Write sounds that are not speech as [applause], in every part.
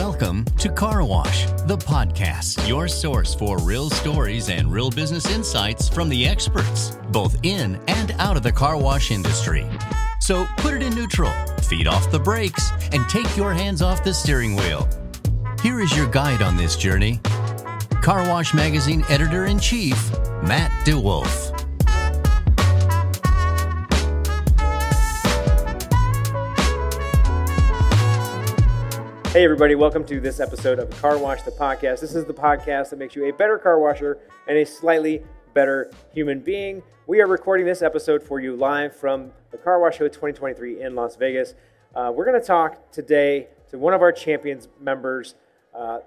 Welcome to Car Wash, the podcast, your source for real stories and real business insights from the experts, both in and out of the car wash industry. So put it in neutral, feed off the brakes, and take your hands off the steering wheel. Here is your guide on this journey Car Wash Magazine editor in chief, Matt DeWolf. Hey, everybody, welcome to this episode of Car Wash the Podcast. This is the podcast that makes you a better car washer and a slightly better human being. We are recording this episode for you live from the Car Wash Show 2023 in Las Vegas. Uh, we're going to talk today to one of our champions members uh,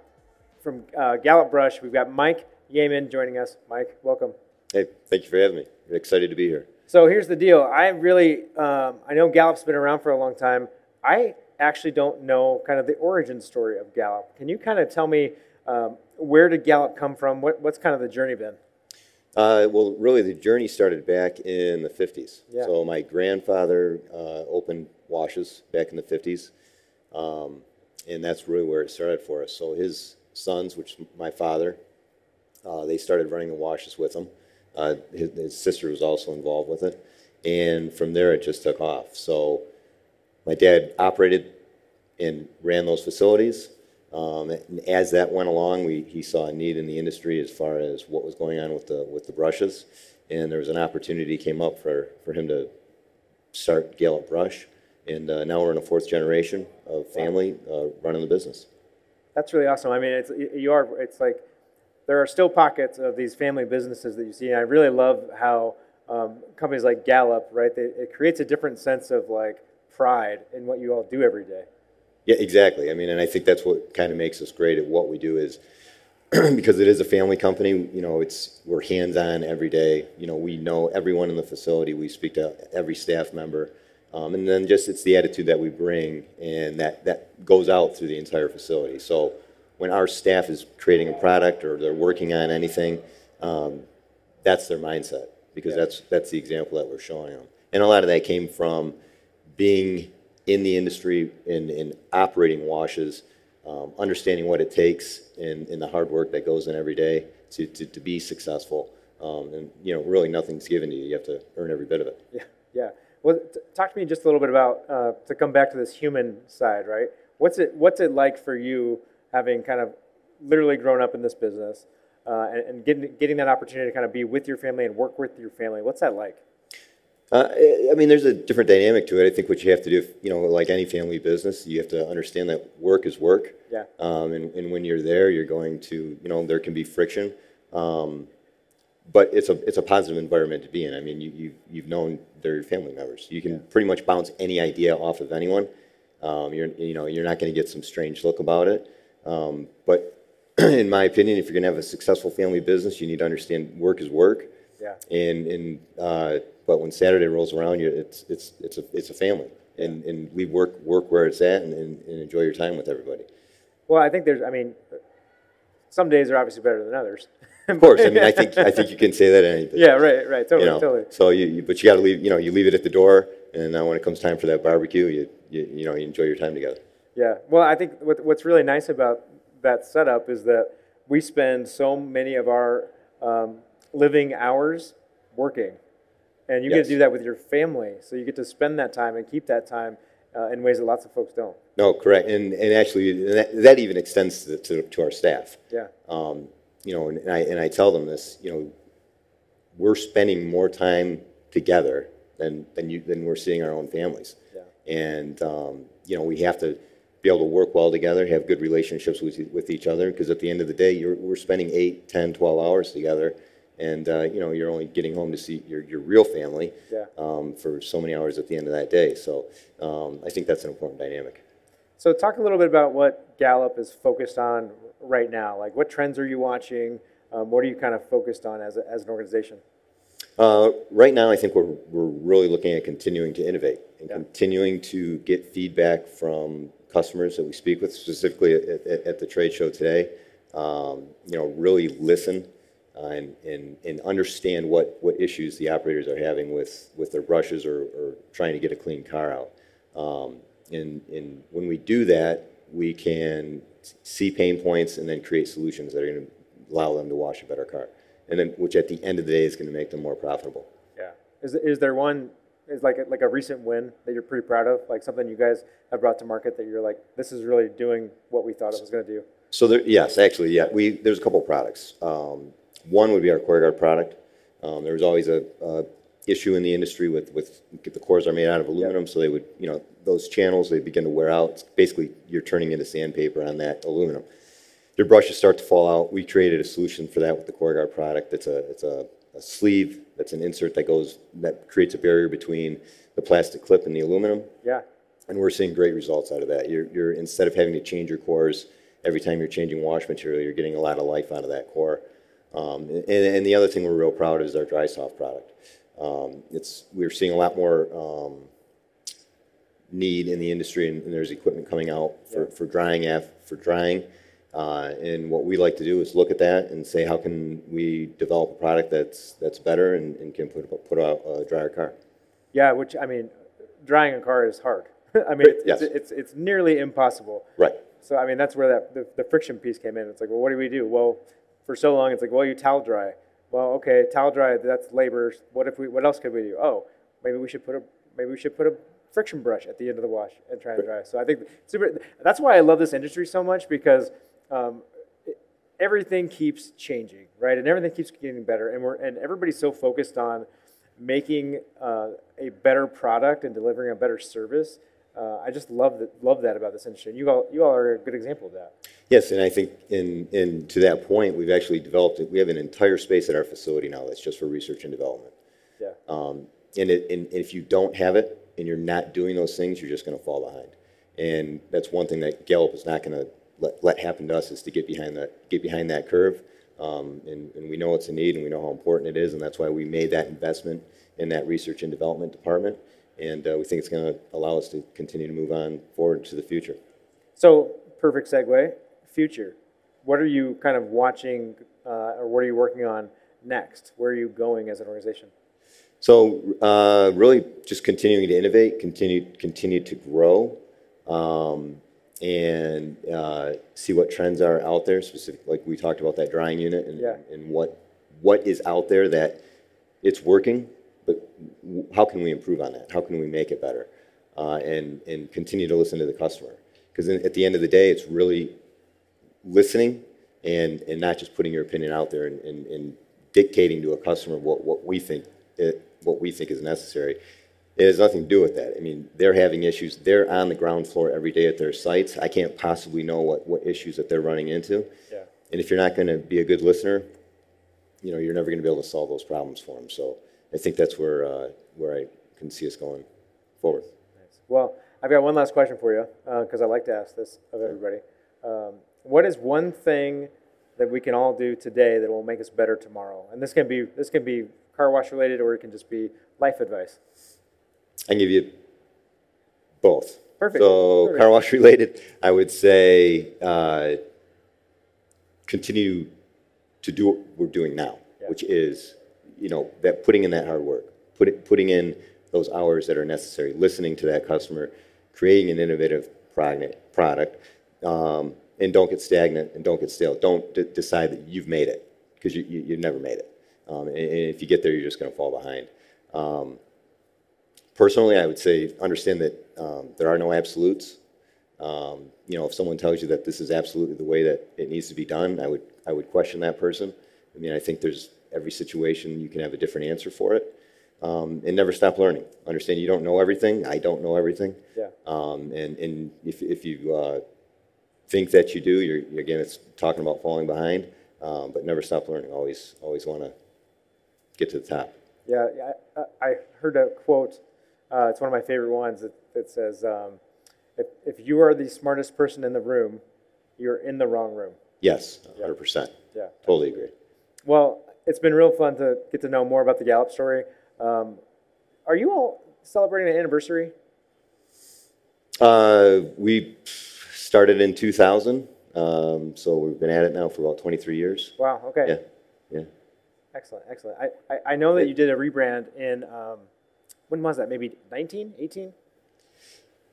from uh, Gallop Brush. We've got Mike Yamin joining us. Mike, welcome. Hey, thank you for having me. I'm excited to be here. So here's the deal. I really, um, I know Gallop's been around for a long time. I actually don't know kind of the origin story of Gallop. Can you kind of tell me um, where did Gallop come from? What, what's kind of the journey been? Uh, well, really, the journey started back in the 50s. Yeah. So my grandfather uh, opened washes back in the 50s, um, and that's really where it started for us. So his sons, which my father, uh, they started running the washes with him. Uh, his, his sister was also involved with it, and from there it just took off. So my dad operated and ran those facilities. Um, and as that went along, we, he saw a need in the industry as far as what was going on with the with the brushes, and there was an opportunity came up for, for him to start Gallop Brush, and uh, now we're in a fourth generation of family uh, running the business. That's really awesome. I mean, it's you are. It's like there are still pockets of these family businesses that you see, and I really love how um, companies like Gallop, right? They, it creates a different sense of like pride in what you all do every day. Yeah, exactly. I mean, and I think that's what kind of makes us great at what we do is [clears throat] because it is a family company. You know, it's we're hands on every day. You know, we know everyone in the facility. We speak to every staff member, um, and then just it's the attitude that we bring, and that that goes out through the entire facility. So when our staff is creating a product or they're working on anything, um, that's their mindset because Yeah. that's that's the example that we're showing them. And a lot of that came from being in the industry in, and operating washes, um, understanding what it takes and, and the hard work that goes in every day to, to, to be successful. Um, and, you know, really nothing's given to you. You have to earn every bit of it. Yeah, yeah. Well, t- talk to me just a little bit about uh, to come back to this human side, right? What's it What's it like for you having kind of literally grown up in this business uh, and, and getting getting that opportunity to kind of be with your family and work with your family? What's that like? Uh, I mean, there's a different dynamic to it. I think what you have to do, if, you know, like any family business, you have to understand that work is work. Yeah. Um, and, and when you're there, you're going to, you know, there can be friction. Um, but it's a, it's a positive environment to be in. I mean, you, you, you've known they're family members. You can pretty much bounce any idea off of anyone. Um, you're, you know, you're not going to get some strange look about it. Um, but [clears throat] in my opinion, if you're going to have a successful family business, you need to understand work is work. Yeah. And, and uh, but when Saturday rolls around, you it's it's it's a it's a family, and and we work work where it's at, and, and, and enjoy your time with everybody. Well, I think there's. I mean, some days are obviously better than others. Of course, I mean, I [laughs] think I think you can say that in anything. yeah, right, right, totally, You know, totally. so you, you but you got to leave. You know, you leave it at the door, and then when it comes time for that barbecue, you you, you know you enjoy your time together. Yeah. Well, I think what, what's really nice about that setup is that we spend so many of our um, living hours working, and you get to do that with your family. So you get to spend that time and keep that time uh, in ways that lots of folks don't. No, correct, and and actually that, that even extends to, to to our staff. Yeah. um, you know, and I, and I tell them this, you know, we're spending more time together than, than, you, than we're seeing our own families. Yeah. And, um, you know, we have to be able to work well together, have good relationships with, with each other, because at the end of the day, you're, we're spending 8, 10, 12 hours together. And, uh, you know, you're only getting home to see your, your real family Yeah. um, for so many hours at the end of that day. So um, I think that's an important dynamic. So talk a little bit about what Gallop is focused on right now. Like, what trends are you watching? Um, what are you kind of focused on as, a, as an organization? Uh, right now, I think we're, we're really looking at continuing to innovate and Yeah. continuing to get feedback from customers that we speak with, specifically at, at, at the trade show today. Um, you know, really listen uh, and, and, and understand what, what issues the operators are having with, with their brushes or, or trying to get a clean car out. Um, and, and when we do that, we can see pain points and then create solutions that are going to allow them to wash a better car, and then which at the end of the day is going to make them more profitable. Yeah. Is, is there one, is like a, like a recent win that you're pretty proud of? Like something you guys have brought to market that you're like, this is really doing what we thought it was going to do? So there, yes, actually, yeah, we there's a couple products. Um, one would be our CoreGuard product. Um, there was always a, a issue in the industry with with the cores are made out of aluminum, so they would you know those channels they begin to wear out. It's basically, you're turning into sandpaper on that aluminum. Your brushes start to fall out. We created a solution for that with the CoreGuard product. It's a it's a, a sleeve that's an insert that goes that creates a barrier between the plastic clip and the aluminum Yeah. and we're seeing great results out of that. You're, you're instead of having to change your cores every time you're changing wash material, you're getting a lot of life out of that core. Um, and, and the other thing we're real proud of is our dry soft product. Um, it's we're seeing a lot more um, need in the industry, and, and there's equipment coming out for, for drying af, for drying. Uh, and what we like to do is look at that and say, how can we develop a product that's that's better and, and can put put out a drier car. Yeah, which, I mean, drying a car is hard. [laughs] I mean, it's, Yes. it's, it's, it's nearly impossible. Right. So, I mean, that's where that the, the friction piece came in. It's like, well, what do we do? Well, for so long, it's like, well, you towel dry. Well, okay, towel dry, that's labor. What if we? What else could we do? Oh, maybe we should put a maybe we should put a friction brush at the end of the wash and try and dry. So I think super. That's why I love this industry so much because um, everything keeps changing, right? And everything keeps getting better, and we're and everybody's so focused on making uh, a better product and delivering a better service. Uh, I just love that love that about this industry. And you all you all are a good example of that. Yes, and I think in, in to that point, we've actually developed it. We have an entire space at our facility now that's just for research and development. Yeah. Um, and, it, and if you don't have it and you're not doing those things, you're just going to fall behind. And that's one thing that Gallop is not going to let, let happen to us is to get behind that get behind that curve. Um, and, and we know it's a need and we know how important it is, and that's why we made that investment in that research and development department. And uh, we think it's going to allow us to continue to move on forward to the future. So perfect segue. Future. What are you kind of watching, uh, or what are you working on next? Where are you going as an organization? So uh, really, just continuing to innovate, continue continue to grow, um, and uh, see what trends are out there. Specific, like we talked about that drying unit, and, Yeah. and what what is out there that it's working, how can we improve on that? How can we make it better? Uh, and and continue to listen to the customer, because at the end of the day, it's really listening and, and not just putting your opinion out there and, and, and dictating to a customer what, what we think it, what we think is necessary. It has nothing to do with that. I mean, they're having issues. They're on the ground floor every day at their sites. I can't possibly know what, what issues that they're running into. Yeah. And if you're not going to be a good listener, you know, you're never going to be able to solve those problems for them. So I think that's where, uh, where I can see us going forward. Nice. Well, I've got one last question for you because I like to ask this of everybody. Um, what is one thing that we can all do today that will make us better tomorrow? And this can be this can be car wash related, or it can just be life advice. I can give you both. Perfect. So, Perfect. car wash related, I would say uh, continue to do what we're doing now, Yeah. which is, you know, that putting in that hard work, put it, putting in those hours that are necessary, listening to that customer, creating an innovative product, product um, and don't get stagnant and don't get stale. Don't d- decide that you've made it because you, you, you've never made it. Um, and, and if you get there, you're just going to fall behind. Um, personally, I would say understand that um, there are no absolutes. Um, you know, if someone tells you that this is absolutely the way that it needs to be done, I would I would question that person. I mean, I think there's every situation you can have a different answer for it, um, and never stop learning. Understand you don't know everything. I don't know everything. Yeah. Um, and and if if you uh, think that you do, you're again it's talking about falling behind. Um, but never stop learning. Always always want to get to the top. Yeah, yeah, I, I heard a quote. Uh, it's one of my favorite ones that, that says, um, if, "If you are the smartest person in the room, you're in the wrong room." Yes, 100%. Yeah. Totally agree. Well, it's been real fun to get to know more about the Gallop story. Um, are you all celebrating an anniversary? Uh, we started in 2000, um, so we've been at it now for about 23 years. Wow. Okay. Yeah, yeah. Excellent. Excellent. I, I, I know that you did a rebrand in um, when was that? Maybe 19, 18?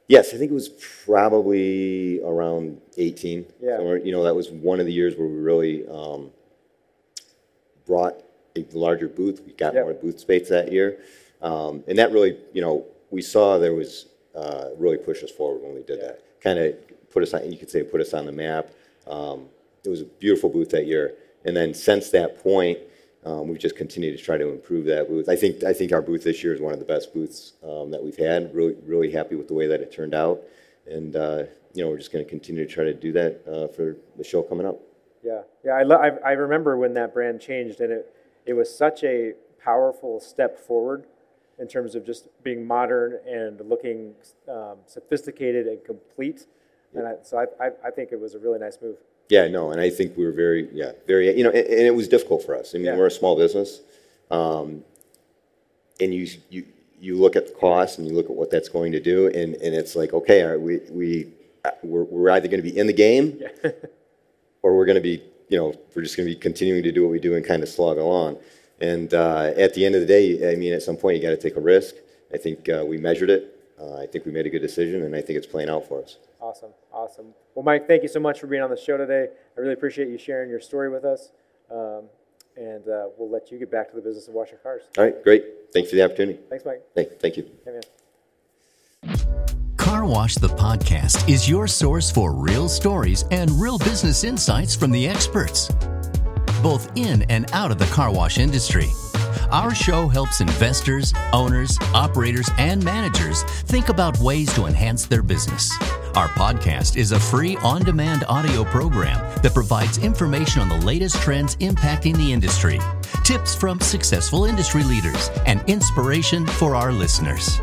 Yes, I think it was probably around 18. Yeah. You know, that was one of the years where we really um, brought a larger booth. We got Yep. more booth space that year. Um, and that really, you know, we saw there was uh, really pushed us forward when we did that. Kind of put us on, you could say, put us on the map. Um, it was a beautiful booth that year. And then since that point, um, we've just continued to try to improve that booth. I think I think our booth this year is one of the best booths um, that we've had. Really, really happy with the way that it turned out, and uh, you know we're just going to continue to try to do that uh, for the show coming up. Yeah, yeah. I, lo- I, I remember when that brand changed, and it it was such a powerful step forward in terms of just being modern and looking um, sophisticated and complete. And I, so I, I, I think it was a really nice move. Yeah, no, and I think we were very, yeah, very, you know, and, and it was difficult for us. I mean, Yeah. we're a small business, um, and you you you look at the cost and you look at what that's going to do, and, and it's like, okay, are we we we're, we're either going to be in the game, [laughs] or we're going to be, you know, we're just going to be continuing to do what we do and kind of slog along. And uh, at the end of the day, I mean, at some point you got to take a risk. I think uh, we measured it. Uh, I think we made a good decision, and I think it's playing out for us. Awesome, awesome. Well, Mike, thank you so much for being on the show today. I really appreciate you sharing your story with us. Um, and uh, we'll let you get back to the business of washing cars. All right, great. Thanks for the opportunity. Thanks, Mike. Thank, thank you. Hey, Wash the podcast is your source for real stories and real business insights from the experts, both in and out of the car wash industry. Our show helps investors, owners, operators, and managers think about ways to enhance their business. Our podcast is a free on demand audio program that provides information on the latest trends impacting the industry, tips from successful industry leaders, and inspiration for our listeners.